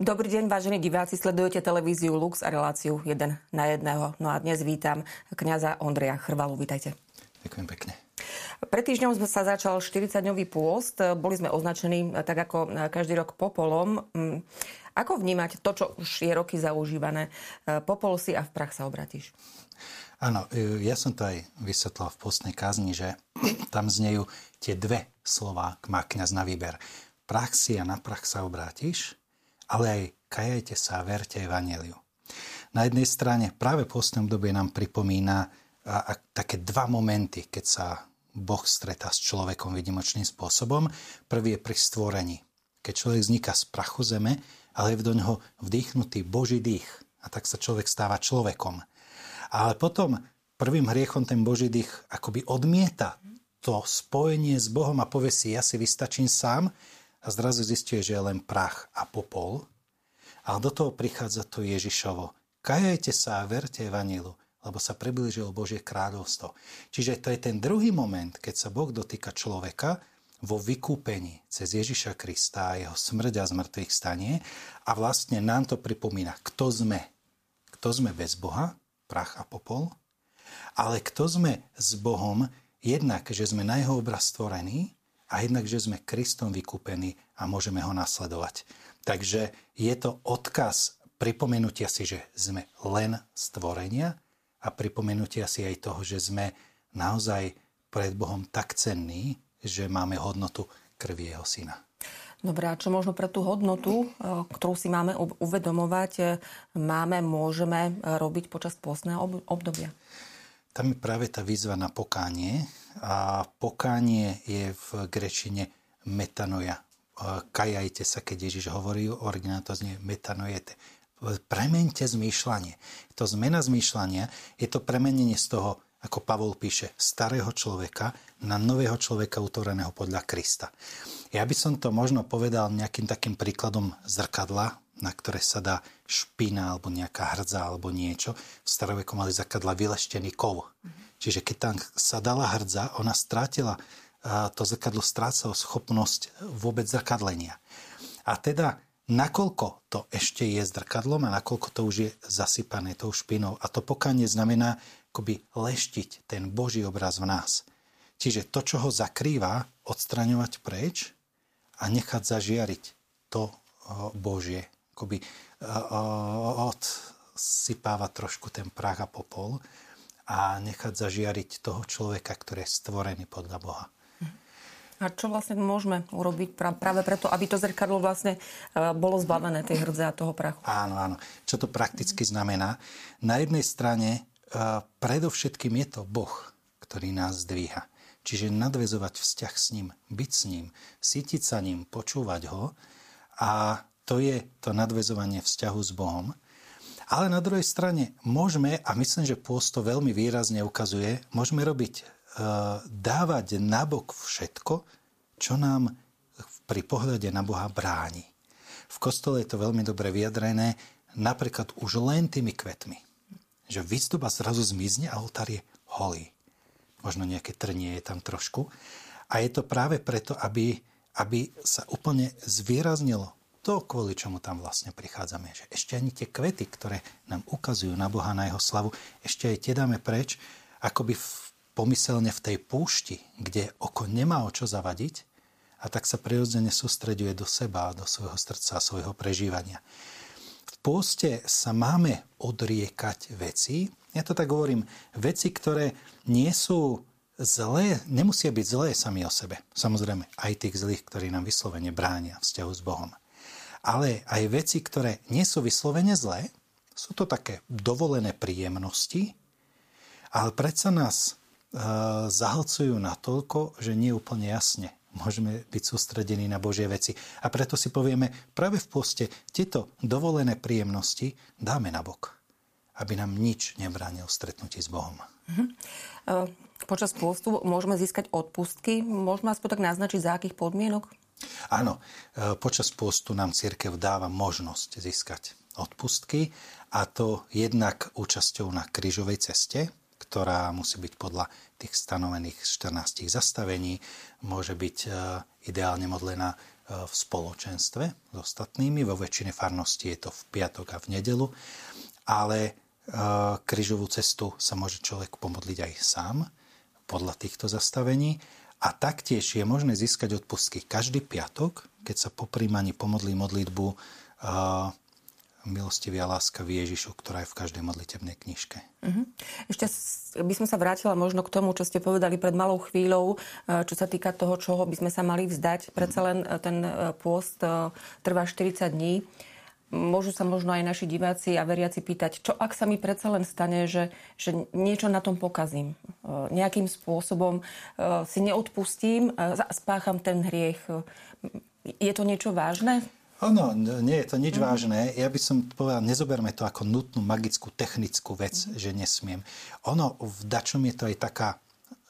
Dobrý deň, vážení diváci, sledujete televíziu Lux a reláciu 1 na jedného. No a dnes vítam kňaza Ondreja Chrvalu. Vítajte. Ďakujem pekne. Pred týždňom sa začal 40-dňový pôst. Boli sme označení tak ako každý rok popolom. Mm, ako vnímať to, čo už je roky zaužívané? Popol si a v prach sa obratíš. Áno, ja som to aj vysvetlil v postnej kázni, že tam znejú tie dve slova, má kniaz na výber. Prach si a na prach sa obrátiš ale aj kajajte sa a verte evaneliu. Na jednej strane práve postnom dobe nám pripomína a, a, také dva momenty, keď sa Boh stretá s človekom vydimočným spôsobom. Prvý je pri stvorení. Keď človek vzniká z prachu zeme, ale je do ňoho vdýchnutý Boží dých. A tak sa človek stáva človekom. Ale potom prvým hriechom ten Boží dých akoby odmieta to spojenie s Bohom a povie si, ja si vystačím sám a zrazu zistuje, že je len prach a popol. A do toho prichádza to Ježišovo. Kajajte sa a verte Evanilu, lebo sa priblížilo Božie kráľovstvo. Čiže to je ten druhý moment, keď sa Boh dotýka človeka vo vykúpení cez Ježiša Krista a jeho smrť a zmrtvých stanie a vlastne nám to pripomína, kto sme. Kto sme bez Boha, prach a popol, ale kto sme s Bohom, jednak, že sme na jeho obraz stvorení a jednak, že sme Kristom vykúpení a môžeme ho nasledovať. Takže je to odkaz pripomenutia si, že sme len stvorenia a pripomenutia si aj toho, že sme naozaj pred Bohom tak cenní, že máme hodnotu krvi jeho syna. Dobre, a čo možno pre tú hodnotu, e, ktorú si máme uvedomovať, e, máme, môžeme robiť počas pôstneho obdobia? Tam je práve tá výzva na pokánie, a pokánie je v grečine metanoja. Kajajte sa, keď Ježiš hovorí, originál to znie metanojete. Premente zmýšľanie. To zmena zmýšľania je to premenenie z toho, ako Pavol píše, starého človeka na nového človeka utvoreného podľa Krista. Ja by som to možno povedal nejakým takým príkladom zrkadla, na ktoré sa dá špina alebo nejaká hrdza alebo niečo. V staroveku mali zakadla vyleštený kov. Mm-hmm Čiže keď tam sa dala hrdza, ona strátila, to zrkadlo strácalo schopnosť vôbec zrkadlenia. A teda nakoľko to ešte je zrkadlom a nakoľko to už je zasypané tou špinou. A to pokanie znamená akoby leštiť ten Boží obraz v nás. Čiže to, čo ho zakrýva, odstraňovať preč a nechať zažiariť to Božie. Akoby odsypáva trošku ten prach a popol a nechať zažiariť toho človeka, ktorý je stvorený podľa Boha. A čo vlastne môžeme urobiť práve preto, aby to zrkadlo vlastne e, bolo zbavené tej hrdze a toho prachu? Áno, áno. Čo to prakticky znamená? Na jednej strane e, predovšetkým je to Boh, ktorý nás zdvíha. Čiže nadvezovať vzťah s ním, byť s ním, sítiť sa ním, počúvať ho. A to je to nadvezovanie vzťahu s Bohom. Ale na druhej strane môžeme, a myslím, že pôst to veľmi výrazne ukazuje, môžeme robiť, e, dávať nabok všetko, čo nám pri pohľade na Boha bráni. V kostole je to veľmi dobre vyjadrené, napríklad už len tými kvetmi. Že výstupa zrazu zmizne a oltár je holý. Možno nejaké trnie je tam trošku. A je to práve preto, aby, aby sa úplne zvýraznilo to, kvôli čomu tam vlastne prichádzame. Že ešte ani tie kvety, ktoré nám ukazujú na Boha, na jeho slavu, ešte aj tie dáme preč, akoby v, pomyselne v tej púšti, kde oko nemá o čo zavadiť, a tak sa prirodzene sústreďuje do seba, do svojho srdca svojho prežívania. V pôste sa máme odriekať veci, ja to tak hovorím, veci, ktoré nie sú zlé, nemusia byť zlé sami o sebe. Samozrejme, aj tých zlých, ktorí nám vyslovene bránia vzťahu s Bohom ale aj veci, ktoré nie sú vyslovene zlé, sú to také dovolené príjemnosti, ale predsa nás e, zahlcujú natoľko, že nie úplne jasne môžeme byť sústredení na Božie veci. A preto si povieme, práve v poste tieto dovolené príjemnosti dáme na bok, aby nám nič nebránil stretnutí s Bohom. Uh-huh. Počas pôstu môžeme získať odpustky. Môžeme aspoň tak naznačiť, za akých podmienok? Áno, e, počas postu nám církev dáva možnosť získať odpustky a to jednak účasťou na krížovej ceste, ktorá musí byť podľa tých stanovených 14 zastavení, môže byť e, ideálne modlená v spoločenstve s ostatnými. Vo väčšine farností je to v piatok a v nedelu, ale križovú cestu sa môže človek pomodliť aj sám podľa týchto zastavení. A taktiež je možné získať odpustky každý piatok, keď sa po príjmaní pomodlí modlitbu milostivia láska v Ježišu, ktorá je v každej modlitebnej knižke. Uh-huh. Ešte by som sa vrátila možno k tomu, čo ste povedali pred malou chvíľou, čo sa týka toho, čoho by sme sa mali vzdať. Predsa len ten pôst trvá 40 dní môžu sa možno aj naši diváci a veriaci pýtať, čo ak sa mi predsa len stane, že, že niečo na tom pokazím. E, nejakým spôsobom e, si neodpustím, spácham ten hriech. Je to niečo vážne? Ono, nie je to nič mm. vážne. Ja by som povedal, nezoberme to ako nutnú magickú technickú vec, mm. že nesmiem. Ono, v dačom je to aj taká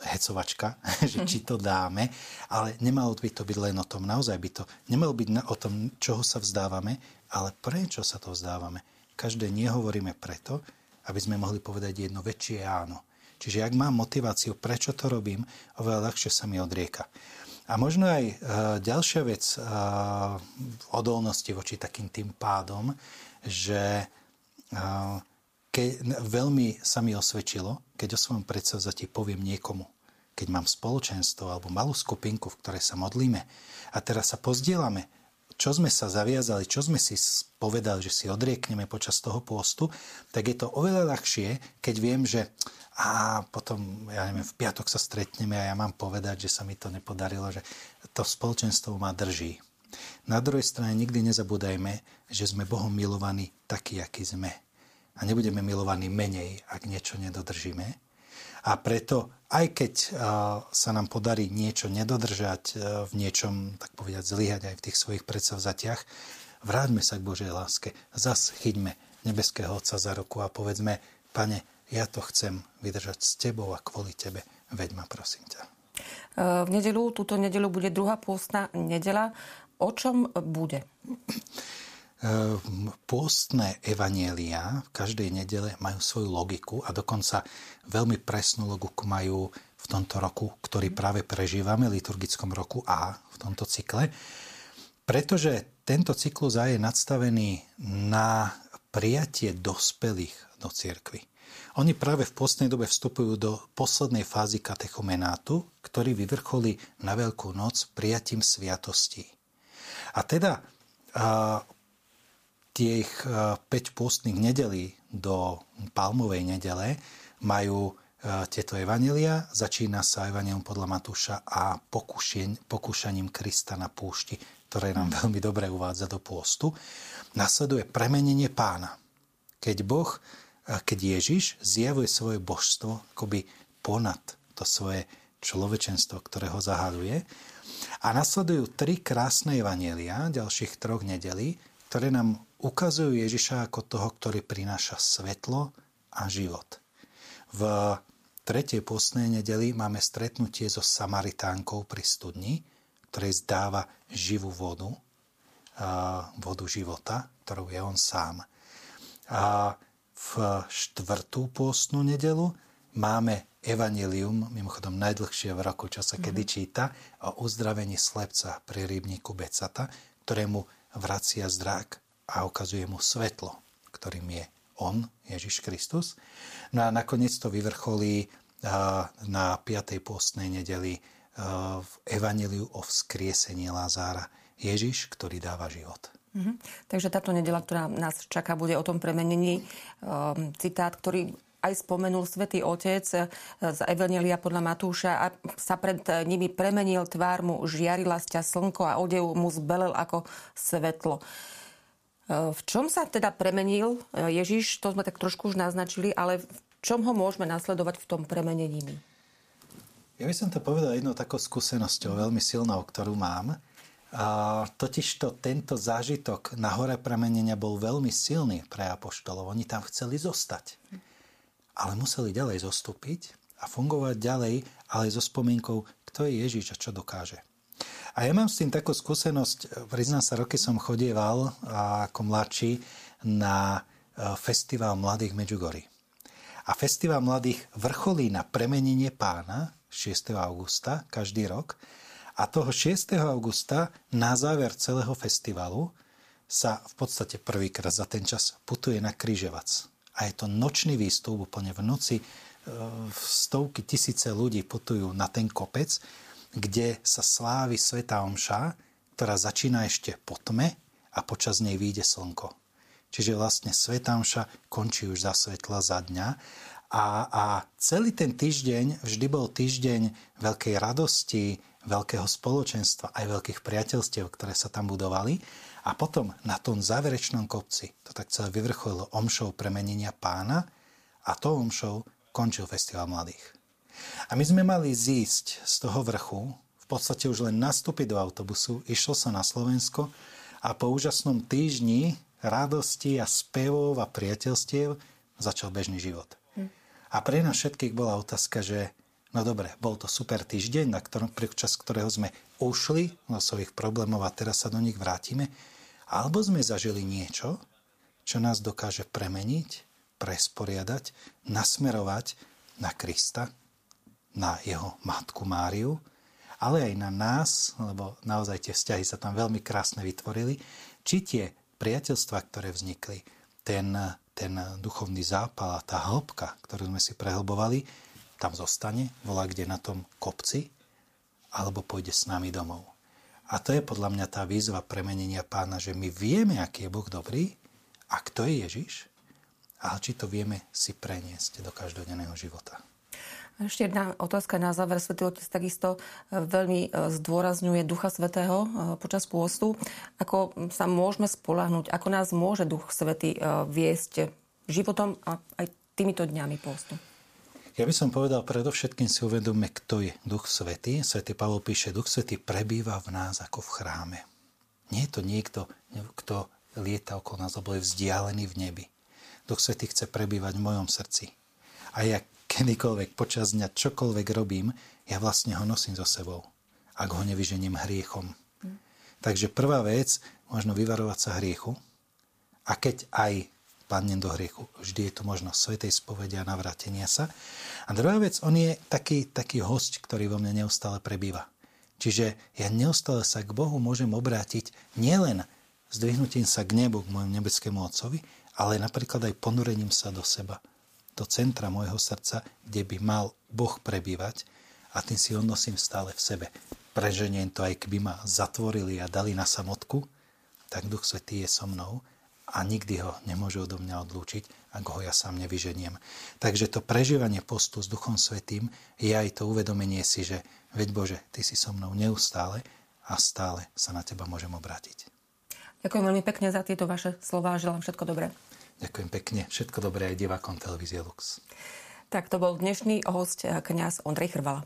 hecovačka, že či to dáme, ale nemalo by to byť len o tom, naozaj by to, nemalo byť o tom, čoho sa vzdávame, ale prečo sa to vzdávame? Každé nie hovoríme preto, aby sme mohli povedať jedno väčšie áno. Čiže ak mám motiváciu, prečo to robím, oveľa ľahšie sa mi odrieka. A možno aj e, ďalšia vec e, odolnosti voči takým tým pádom, že e, ke, veľmi sa mi osvedčilo, keď o svojom predsavzatí poviem niekomu, keď mám spoločenstvo alebo malú skupinku, v ktorej sa modlíme a teraz sa pozdielame čo sme sa zaviazali, čo sme si povedali, že si odriekneme počas toho pôstu, tak je to oveľa ľahšie, keď viem, že a potom, ja neviem, v piatok sa stretneme a ja mám povedať, že sa mi to nepodarilo, že to spoločenstvo ma drží. Na druhej strane nikdy nezabúdajme, že sme Bohom milovaní takí, akí sme. A nebudeme milovaní menej, ak niečo nedodržíme. A preto aj keď sa nám podarí niečo nedodržať, v niečom, tak povedať, zlyhať aj v tých svojich predsavzatiach, vráťme sa k Božej láske. Zas chyťme nebeského Otca za ruku a povedzme, pane, ja to chcem vydržať s tebou a kvôli tebe. Veď ma, prosím ťa. V nedelu, túto nedelu bude druhá pôstna nedela. O čom bude? Ehm, pôstne evanielia v každej nedele majú svoju logiku a dokonca veľmi presnú logiku majú v tomto roku, ktorý práve prežívame, liturgickom roku A v tomto cykle, pretože tento cyklus A je nadstavený na prijatie dospelých do cirkvy. Oni práve v postnej dobe vstupujú do poslednej fázy katechumenátu, ktorý vyvrcholí na Veľkú noc prijatím sviatostí. A teda tých 5 e, pôstnych nedelí do palmovej nedele majú e, tieto evanelia. Začína sa evanelium podľa Matúša a pokúšaním Krista na púšti, ktoré nám veľmi dobre uvádza do pôstu. Nasleduje premenenie pána. Keď Boh, e, keď Ježiš zjavuje svoje božstvo akoby ponad to svoje človečenstvo, ktoré ho zahaluje. A nasledujú tri krásne evanelia ďalších troch nedelí, ktoré nám ukazujú Ježiša ako toho, ktorý prináša svetlo a život. V tretej postnej nedeli máme stretnutie so Samaritánkou pri studni, ktorej zdáva živú vodu, vodu života, ktorou je on sám. A v štvrtú pôstnu nedelu máme Evangelium, mimochodom najdlhšie v roku, čo sa kedy číta, o uzdravení slepca pri rybníku Becata, ktorému vracia zrak a ukazuje mu svetlo, ktorým je on, Ježiš Kristus. No a nakoniec to vyvrcholí na 5. postnej nedeli v Evangeliu o vzkriesení Lázára. Ježiš, ktorý dáva život. Mm-hmm. Takže táto nedela, ktorá nás čaká, bude o tom premenení. Um, citát, ktorý aj spomenul svätý Otec z Evangelia podľa Matúša a sa pred nimi premenil tvár mu, žiarila sťa slnko a odev mu zbelel ako svetlo. Eh, v čom sa teda premenil eh, Ježiš, to sme tak trošku už naznačili, ale v čom ho môžeme nasledovať v tom premenení? Ja by som to povedal jednou takou skúsenosťou, veľmi silnou, ktorú mám. A totižto tento zážitok na hore premenenia bol veľmi silný pre apoštolov. Oni tam chceli zostať. Ale museli ďalej zostúpiť a fungovať ďalej, ale so spomienkou, kto je Ježiš a čo dokáže. A ja mám s tým takú skúsenosť, priznám sa, roky som chodieval ako mladší na e, festival mladých Medjugorje. A festival mladých vrcholí na premenenie pána 6. augusta každý rok. A toho 6. augusta na záver celého festivalu sa v podstate prvýkrát za ten čas putuje na Kryževac. A je to nočný výstup, úplne v noci e, stovky tisíce ľudí putujú na ten kopec, kde sa slávi Sveta Omša, ktorá začína ešte po tme a počas nej vyjde slnko. Čiže vlastne Sveta Omša končí už za svetla za dňa a, a celý ten týždeň vždy bol týždeň veľkej radosti, veľkého spoločenstva, aj veľkých priateľstiev, ktoré sa tam budovali. A potom na tom záverečnom kopci to tak celé vyvrcholilo omšou premenenia pána a to omšou končil Festival mladých. A my sme mali zísť z toho vrchu, v podstate už len nastúpiť do autobusu, išlo sa na Slovensko a po úžasnom týždni radosti a spevov a priateľstiev začal bežný život. Hm. A pre nás všetkých bola otázka, že no dobre, bol to super týždeň, na ktorom, čas ktorého sme ušli zo svojich problémov a teraz sa do nich vrátime, alebo sme zažili niečo, čo nás dokáže premeniť, presporiadať, nasmerovať na Krista, na jeho matku Máriu, ale aj na nás, lebo naozaj tie vzťahy sa tam veľmi krásne vytvorili, či tie priateľstva, ktoré vznikli, ten, ten duchovný zápal a tá hĺbka, ktorú sme si prehlbovali, tam zostane, volá kde na tom kopci, alebo pôjde s nami domov. A to je podľa mňa tá výzva premenenia pána, že my vieme, aký je Boh dobrý a kto je Ježiš, ale či to vieme si preniesť do každodenného života. Ešte jedna otázka na záver. Svetý Otec takisto e, veľmi e, zdôrazňuje Ducha Svetého e, počas pôstu. Ako sa môžeme spolahnuť, ako nás môže Duch Svetý viesť životom a aj týmito dňami pôstu? Ja by som povedal, predovšetkým si uvedome, kto je Duch Svetý. Svetý Pavol píše, Duch Svetý prebýva v nás ako v chráme. Nie je to niekto, kto lieta okolo nás, alebo je vzdialený v nebi. Duch Svetý chce prebývať v mojom srdci. A ja kedykoľvek počas dňa čokoľvek robím, ja vlastne ho nosím so sebou, ak ho nevyženiem hriechom. Takže prvá vec, možno vyvarovať sa hriechu. A keď aj padnem do hriechu. Vždy je tu možnosť svetej spovede a navrátenia sa. A druhá vec, on je taký, taký host, ktorý vo mne neustále prebýva. Čiže ja neustále sa k Bohu môžem obrátiť nielen zdvihnutím sa k nebu, k môjmu nebeskému Otcovi, ale napríklad aj ponorením sa do seba, do centra môjho srdca, kde by mal Boh prebývať a tým si ho nosím stále v sebe. Preženiem to aj keby ma zatvorili a dali na samotku, tak Duch Svetý je so mnou a nikdy ho nemôže odo mňa odlúčiť, ak ho ja sám nevyženiem. Takže to prežívanie postu s Duchom Svetým je aj to uvedomenie si, že veď Bože, Ty si so mnou neustále a stále sa na Teba môžem obrátiť. Ďakujem veľmi pekne za tieto vaše slova a želám všetko dobré. Ďakujem pekne. Všetko dobré aj divákom televízie Lux. Tak to bol dnešný host kňaz Ondrej Chrvala.